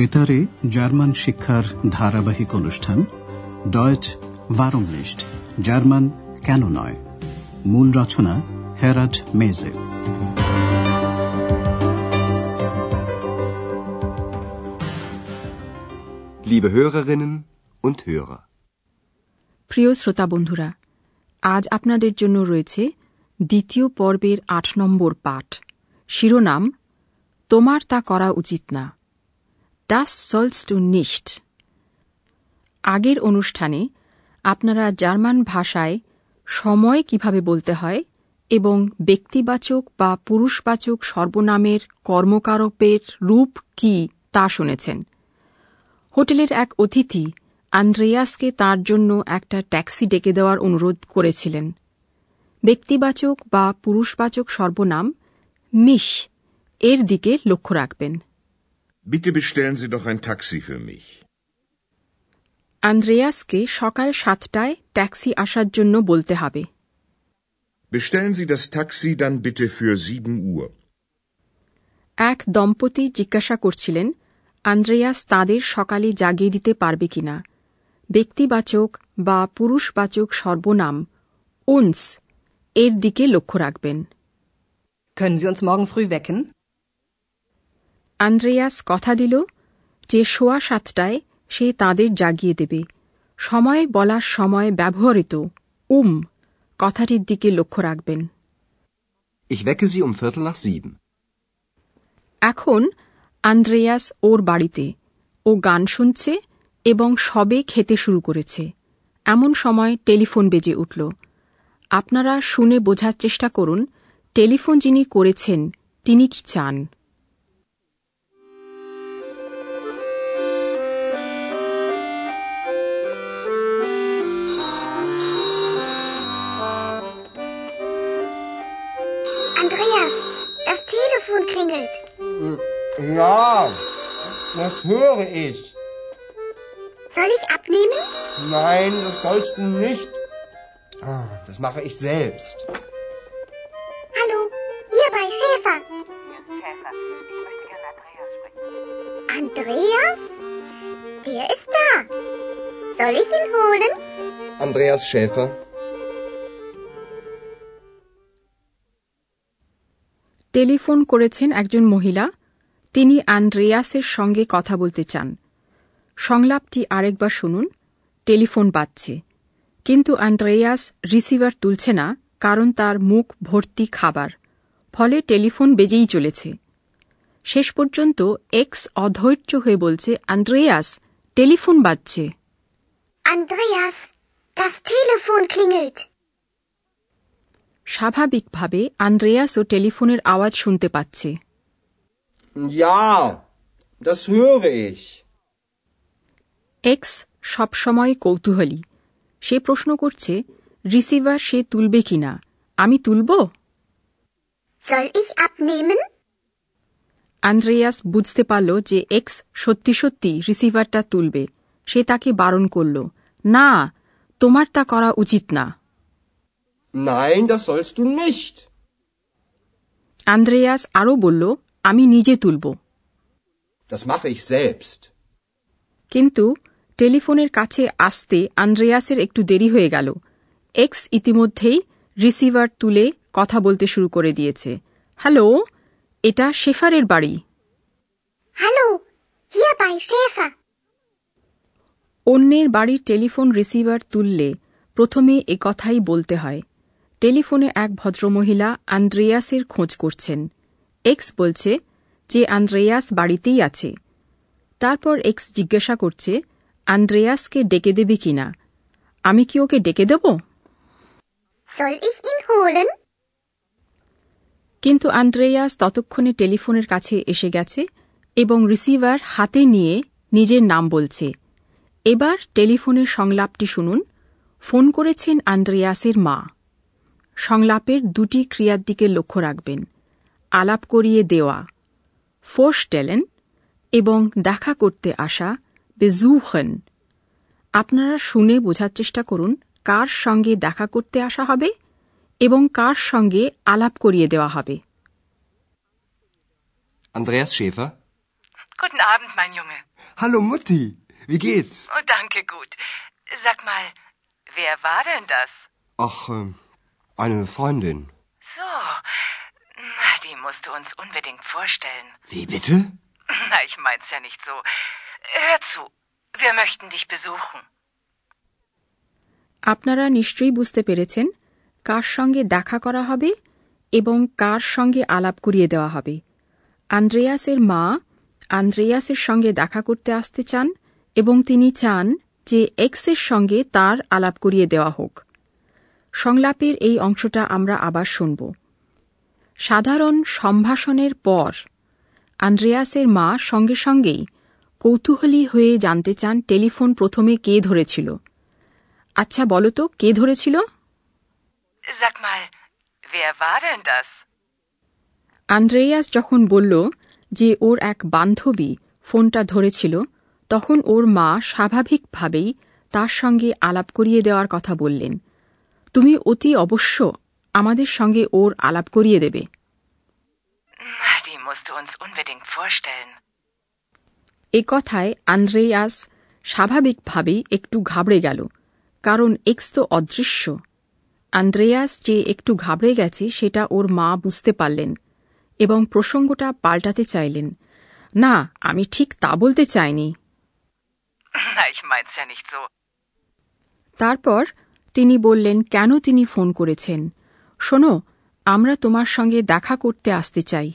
বেতারে জার্মান শিক্ষার ধারাবাহিক অনুষ্ঠান ডয়েচ ভারমনিস্ট জার্মান কেন নয়? মূল রচনা হেরাড মেজে। Liebe Hörerinnen und Hörer. প্রিয় শ্রোতা বন্ধুরা আজ আপনাদের জন্য রয়েছে দ্বিতীয় পর্বের আট নম্বর পাঠ। শিরোনাম তোমার তা করা উচিত না। ডাস সলস টু নিস্ট আগের অনুষ্ঠানে আপনারা জার্মান ভাষায় সময় কীভাবে বলতে হয় এবং ব্যক্তিবাচক বা পুরুষবাচক সর্বনামের কর্মকারপের রূপ কি তা শুনেছেন। হোটেলের এক অতিথি আন্দ্রেয়াসকে তার জন্য একটা ট্যাক্সি ডেকে দেওয়ার অনুরোধ করেছিলেন। ব্যক্তিবাচক বা পুরুষবাচক সর্বনাম মিশ এর দিকে লক্ষ্য রাখবেন। Bitte bestellen Sie doch ein Taxi für mich. আন্দ্রেয়াসকে সকাল সাতটায় ট্যাক্সি আসার জন্য বলতে হবে Bestellen Sie das Taxi dann bitte für 7 Uhr. এক দম্পতি জিজ্ঞাসা করছিলেন আন্দ্রেয়াস তাদের সকালে জাগিয়ে দিতে পারবে কিনা ব্যক্তিবাচক বা পুরুষবাচক সর্বনাম উন্স এর দিকে লক্ষ্য রাখবেন Können Sie uns morgen früh wecken? Andreas কথা দিল যে সোয়া সাতটায় সে তাদের জাগিয়ে দেবে। সময় বলার সময় ব্যবহৃত। উম কথাটির দিকে লক্ষ্য রাখবেন। Ich wecke Sie um Viertel nach sieben. এখন আন্দ্রেয়াস ওর বাড়িতে ও গান শুনছে এবং সবে খেতে শুরু করেছে। এমন সময় টেলিফোন বেজে উঠল। আপনারা শুনে বোঝার চেষ্টা করুন টেলিফোন যিনি করেছেন তিনি কি চান? Ja, das höre ich. Soll ich abnehmen? Nein, das sollst du nicht. Ah, Das mache ich selbst. Hallo, hier bei Schäfer. Schäfer, ich möchte gerne Andreas sprechen. Andreas? Der ist da. Soll ich ihn holen? Andreas Schäfer. Telephone করেছেন একজন মহিলা তিনি আন্দ্রেয়াসের সঙ্গে কথা বলতে চান। সংলাপটি আরেকবার শুনুন। টেলিফোন বাজছে। কিন্তু আন্দ্রেয়াস রিসিভার তুলছে না কারণ তার মুখ ভর্তি খাবার। ফলে টেলিফোন বেজেই চলেছে। শেষ পর্যন্ত এক্স অধৈর্য হয়ে বলছে আন্দ্রেয়াস টেলিফোন বাজছে। Andreas, das Telefon klingelt. স্বাভাবিকভাবে আন্দ্রেয়াসও টেলিফোনের আওয়াজ শুনতে পাচ্ছে। Ja, das höre ich. X সবসময় কৌতূহলী সে প্রশ্ন করছে রিসিভার সে তুলবে কিনা আমি তুলব Soll ich abnehmen? আন্দ্রেয়াস বুঝতে পারল যে এক্স সত্যি সত্যি রিসিভারটা তুলবে সে তাকে বারণ করল না তোমার তা করা উচিত না Nein, das sollst du nicht. Andreas আরও বলল আমি নিজে তুলব। Das mache ich selbst. কিন্তু টেলিফোনের কাছে আসতে আন্দ্রেয়াসের একটু দেরি হয়ে গেল। এক্স ইতিমধ্যেই রিসিভার তুলে কথা বলতে শুরু করে দিয়েছে। হ্যালো এটা শেফারের বাড়ি। Hallo, hier bei Schäfer. অন্যের বাড়ির টেলিফোন রিসিভার তুললে প্রথমে এ কথাই বলতে হয়। টেলিফোনে এক ভদ্রমহিলা আন্দ্রেয়াসের খোঁজ করছেন। এক্স বলছে যে আন্দ্রেয়াস বাড়িতেই আছে। তারপর এক্স জিজ্ঞাসা করছে আন্দ্রেয়াসকে ডেকে দেবে কিনা আমি কি ওকে ডেকে দেব? কিন্তু আন্দ্রেয়াস ততক্ষণে টেলিফোনের কাছে এসে গেছে এবং রিসিভার হাতে নিয়ে নিজের নাম বলছে। এবার টেলিফোনের সংলাপটি শুনুন। ফোন করেছেন আন্দ্রেয়াসের মা। সংলাপের দুটি ক্রিয়ার দিকে লক্ষ্য রাখবেন। আলাপ করিয়ে দেওয়া ফোর্সটেলেন এবং দেখা করতে আসা বেজুহন আপনারা শুনে বোঝার চেষ্টা করুন কার সঙ্গে দেখা করতে আসা হবে এবং কার সঙ্গে আলাপ করিয়ে দেওয়া হবে Andreas Schäfer. Guten Abend, mein Junge. Hallo Mutti, wie geht's? Oh, danke, gut. Sag mal, wer war denn das? Ach, äh, eine Freundin. So, na, die musst du uns unbedingt vorstellen. Wie bitte? Na, ich mein's ja nicht so. Hör zu, wir möchten dich besuchen. আপনারা নিশ্চয়ই বুঝতে পেরেছেন কার সঙ্গে দেখা করা হবে এবং কার সঙ্গে আলাপ করিয়ে দেওয়া হবে আন্দ্রেয়াসের মা আন্দ্রেয়াসের সঙ্গে দেখা করতে আসতে চান এবং তিনি চান যে এক্সের সঙ্গে তার আলাপ করিয়ে দেওয়া হোক সংলাপের এই অংশটা আমরা আবার শুনব সাধারণ সম্ভাষণের পর আন্দ্রেয়াসের মা সঙ্গে সঙ্গেই কৌতূহলী হয়ে জানতে চান টেলিফোন প্রথমে কে ধরেছিল। আচ্ছা বলো তো কে ধরেছিল? আন্দ্রেয়াস যখন বলল যে ওর এক বান্ধবী ফোনটা ধরেছিল তখন ওর মা স্বাভাবিকভাবেই তার সঙ্গে আলাপ করিয়ে দেওয়ার কথা বললেন। তুমি অতি অবশ্য আমাদের সঙ্গে ওর আলাপ করিয়ে দেবে। এ কথায় আন্দ্রেয়াস স্বাভাবিকভাবেই একটু ঘাবড়ে গেল কারণ এক্স তো অদৃশ্য। আন্দ্রেয়াস যে একটু ঘাবড়ে গেছে সেটা ওর মা বুঝতে পারলেন এবং প্রসঙ্গটা পাল্টাতে চাইলেন। না আমি ঠিক তা বলতে চাইনি. তারপর তিনি বললেন কেন তিনি ফোন করেছেন? শোনো আমরা তোমার সঙ্গে দেখা করতে আসতে চাই.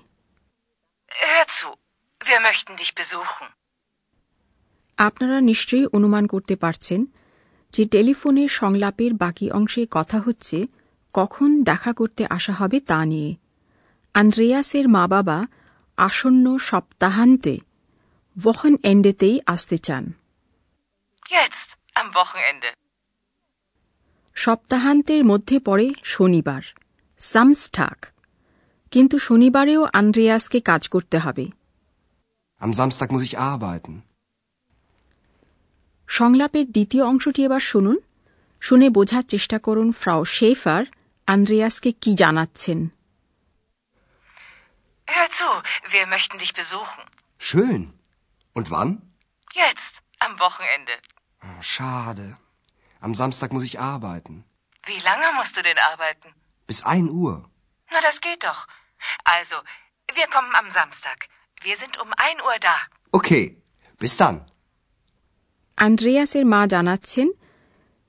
আপনারা নিশ্চয়ই অনুমান করতে পারছেন যে টেলিফোনের সংলাপের বাকি অংশে কথা হচ্ছে কখন দেখা করতে আসা হবে তা নিয়ে আন্দ্রেয়াসের মা বাবা আসন্ন সপ্তাহান্তে ওহন এন্ডেতেই আসতে চান Jetzt, am Wochenende. সপ্তাহান্তের মধ্যে পড়ে শনিবার সামস্টাক কিন্তু শনিবারেও আন্দ্রেয়াসকে কাজ করতে হবে Am Samstag muss ich arbeiten. সংলাপের দ্বিতীয় অংশটি এবার শুনুন শুনে বোঝার চেষ্টা করুন ফ্রাও শেফার আন্দ্রেয়াসকে কি জানাচ্ছেন Hör zu, wir möchten dich besuchen. Schön. Und wann? Jetzt, am Wochenende. Oh, Schade. Am Samstag muss ich arbeiten. Wie lange musst du denn arbeiten? Bis ein Uhr. Na, das geht doch. Also, wir kommen am Samstag. Wir sind um ein Uhr da. Okay. Bis dann. আন্দ্রেয়াসের মা জানাচ্ছেন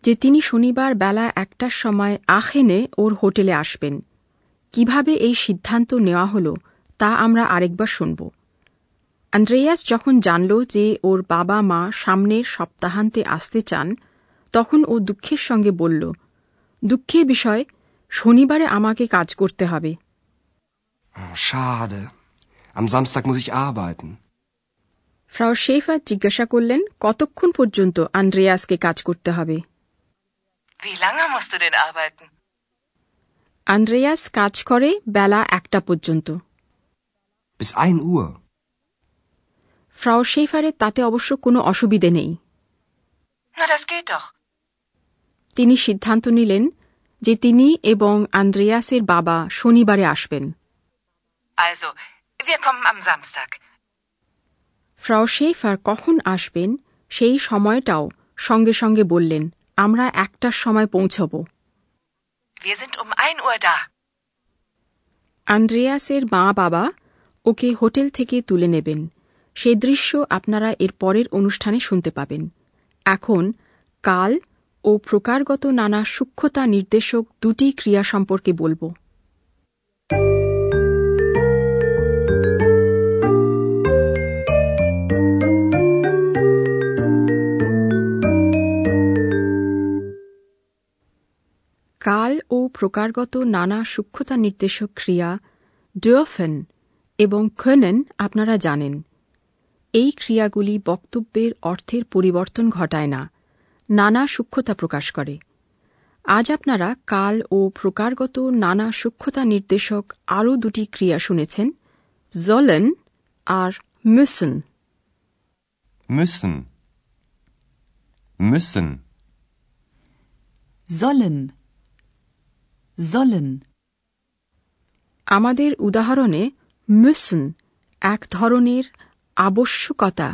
যে তিনি শনিবার বেলা একটার সময় আখেনে ওর হোটেলে আসবেন কীভাবে এই সিদ্ধান্ত নেওয়া হলো তা আমরা আরেকবার শুনব আন্দ্রেয়াস যখন জানল যে ওর বাবা মা সামনের সপ্তাহান্তে আসতে চান তখন ও দুঃখের সঙ্গে বলল দুঃখের বিষয় শনিবারে আমাকে কাজ করতে হবে Schade. Am Samstag muss ich arbeiten. ফ্রাও শেফার জিজ্ঞাসা করলেন কতক্ষণ পর্যন্ত আন্দ্রেয়াসকে কাজ করতে হবে Wie lange musst du denn arbeiten? Andreas কাজ করে বেলা একটা পর্যন্ত Bis Uhr. ফ্রাও শেফারের তাতে অবশ্য কোনো অসুবিধে নেই Na, das geht doch. তিনি সিদ্ধান্ত নিলেন যে তিনি এবং আন্দ্রেয়াসের বাবা শনিবারে আসবেন Also, wir kommen am Samstag. ফ্রাও শেফার কখন আসবেন সেই সময়টাও সঙ্গে সঙ্গে বললেন আমরা একটার সময় পৌঁছব Wir sind um. আন্দ্রেয়াসের মা বাবা ওকে হোটেল থেকে তুলে নেবেন সেই দৃশ্য আপনারা এর পরের অনুষ্ঠানে শুনতে পাবেন এখন কাল ও প্রকারগত নানা সূক্ষ্মতা নির্দেশক দুটি ক্রিয়া সম্পর্কে বলব। কাল ও প্রকারগত নানা সূক্ষ্মতা নির্দেশক ক্রিয়া ডুয়ফেন এবং খনেন আপনারা জানেন। এই ক্রিয়াগুলি বক্তব্যের অর্থের পরিবর্তন ঘটায় না। নানা সূক্ষ্মতা প্রকাশ করে আজ আপনারা কাল ও প্রকারগত নানা সূক্ষ্মতা নির্দেশক আরও দুটি ক্রিয়া শুনেছেন জলেন আর müssen Müssen. Müssen. Sollen. Sollen. আমাদের উদাহরণে müssen এক ধরনের আবশ্যকতা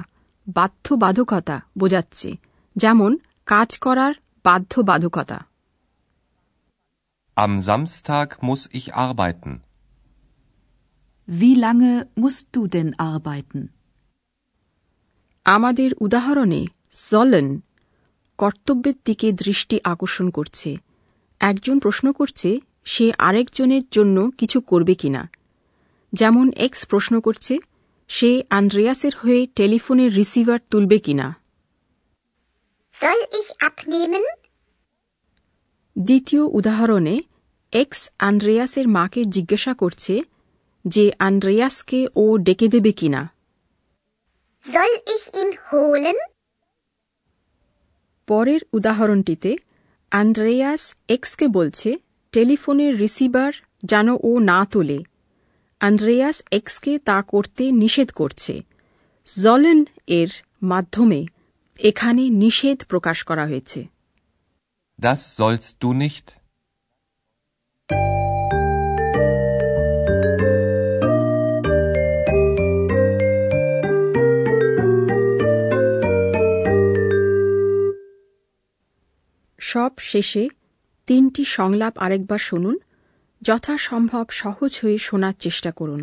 বাধ্যবাধকতা বোঝাচ্ছে যেমন কাজ করার বাধ্যবাধকতা Am Samstag muss ich arbeiten. Wie lange musst du denn arbeiten? আমাদের উদাহরণে সলেন কর্তব্যের দিকে দৃষ্টি আকর্ষণ করছে একজন প্রশ্ন করছে সে আরেকজনের জন্য কিছু করবে কিনা যেমন এক্স প্রশ্ন করছে সে আন্দ্রেয়াসের হয়ে টেলিফোনের রিসিভার তুলবে কিনা Soll ich abnehmen? দ্বিতীয় উদাহরণে এক্স আন্দ্রেয়াসের মাকে জিজ্ঞাসা করছে যে আন্দ্রেয়াসকে ও ডেকে দেবে কিনা Soll ich ihn holen? পরের উদাহরণটিতে আন্দ্রেয়াস এক্সকে বলছে টেলিফোনের রিসিভার যেন ও না তোলে আন্দ্রেয়াস এক্সকে তা করতে নিষেধ করছে জলেন এর মাধ্যমে এখানে নিষেধ প্রকাশ করা হয়েছে Das sollst du nicht. সব শেষে তিনটি সংলাপ আরেকবার শুনুন যথাসম্ভব সহজ হয়ে শোনার চেষ্টা করুন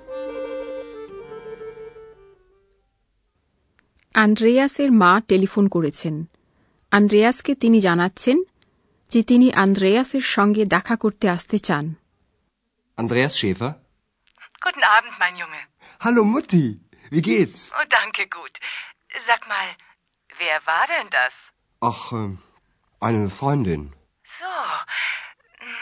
আন্দ্রেয়াসের মা টেলিফোন করেছেন আন্দ্রেয়াসকে তিনি জানাচ্ছেন যে তিনি আন্দ্রেয়াসের সঙ্গে দেখা করতে আসতে চান Andreas Schäfer. Guten Abend, mein Junge. Hallo Mutti. Wie geht's? Oh, danke, gut. Sag mal, wer war denn das? Ach, ähm, eine Freundin. So,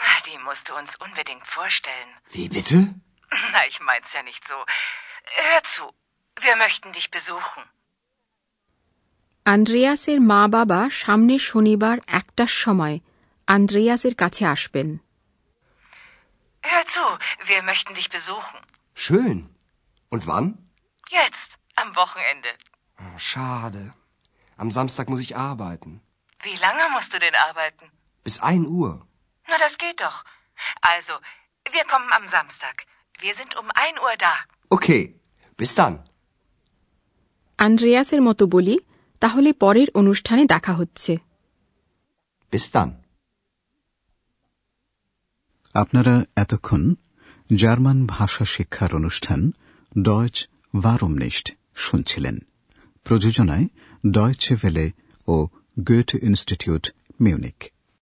na, die musst du uns unbedingt vorstellen. Wie bitte? Na, ich mein's ja nicht so. Hör zu, wir möchten dich besuchen. আন্দ্রেয়াসের মা বাবা সামনের শনিবার একটার সময় আন্দ্রেয়াসের কাছে আসবেন Hör zu, wir möchten dich besuchen. Schön. Und wann? Jetzt, am Wochenende. Oh, schade. Am Samstag muss ich arbeiten. Wie lange musst du denn arbeiten? Bis 1 Uhr. Na, das geht doch. Also, wir kommen am Samstag. Wir sind um 1 Uhr da. Okay. Bis dann. আন্দ্রেয়াসের মতো বলি তাহলে পরের অনুষ্ঠানে দেখা হচ্ছে। Bis আপনারা এতক্ষণ German ভাষা শিক্ষার অনুষ্ঠান ডয়চ ভারমনিষ্ট শুনছিলেন। প্রযোজনায় ডয়চে ভেলে ও গোয়েট ইনস্টিটিউট মিউনিক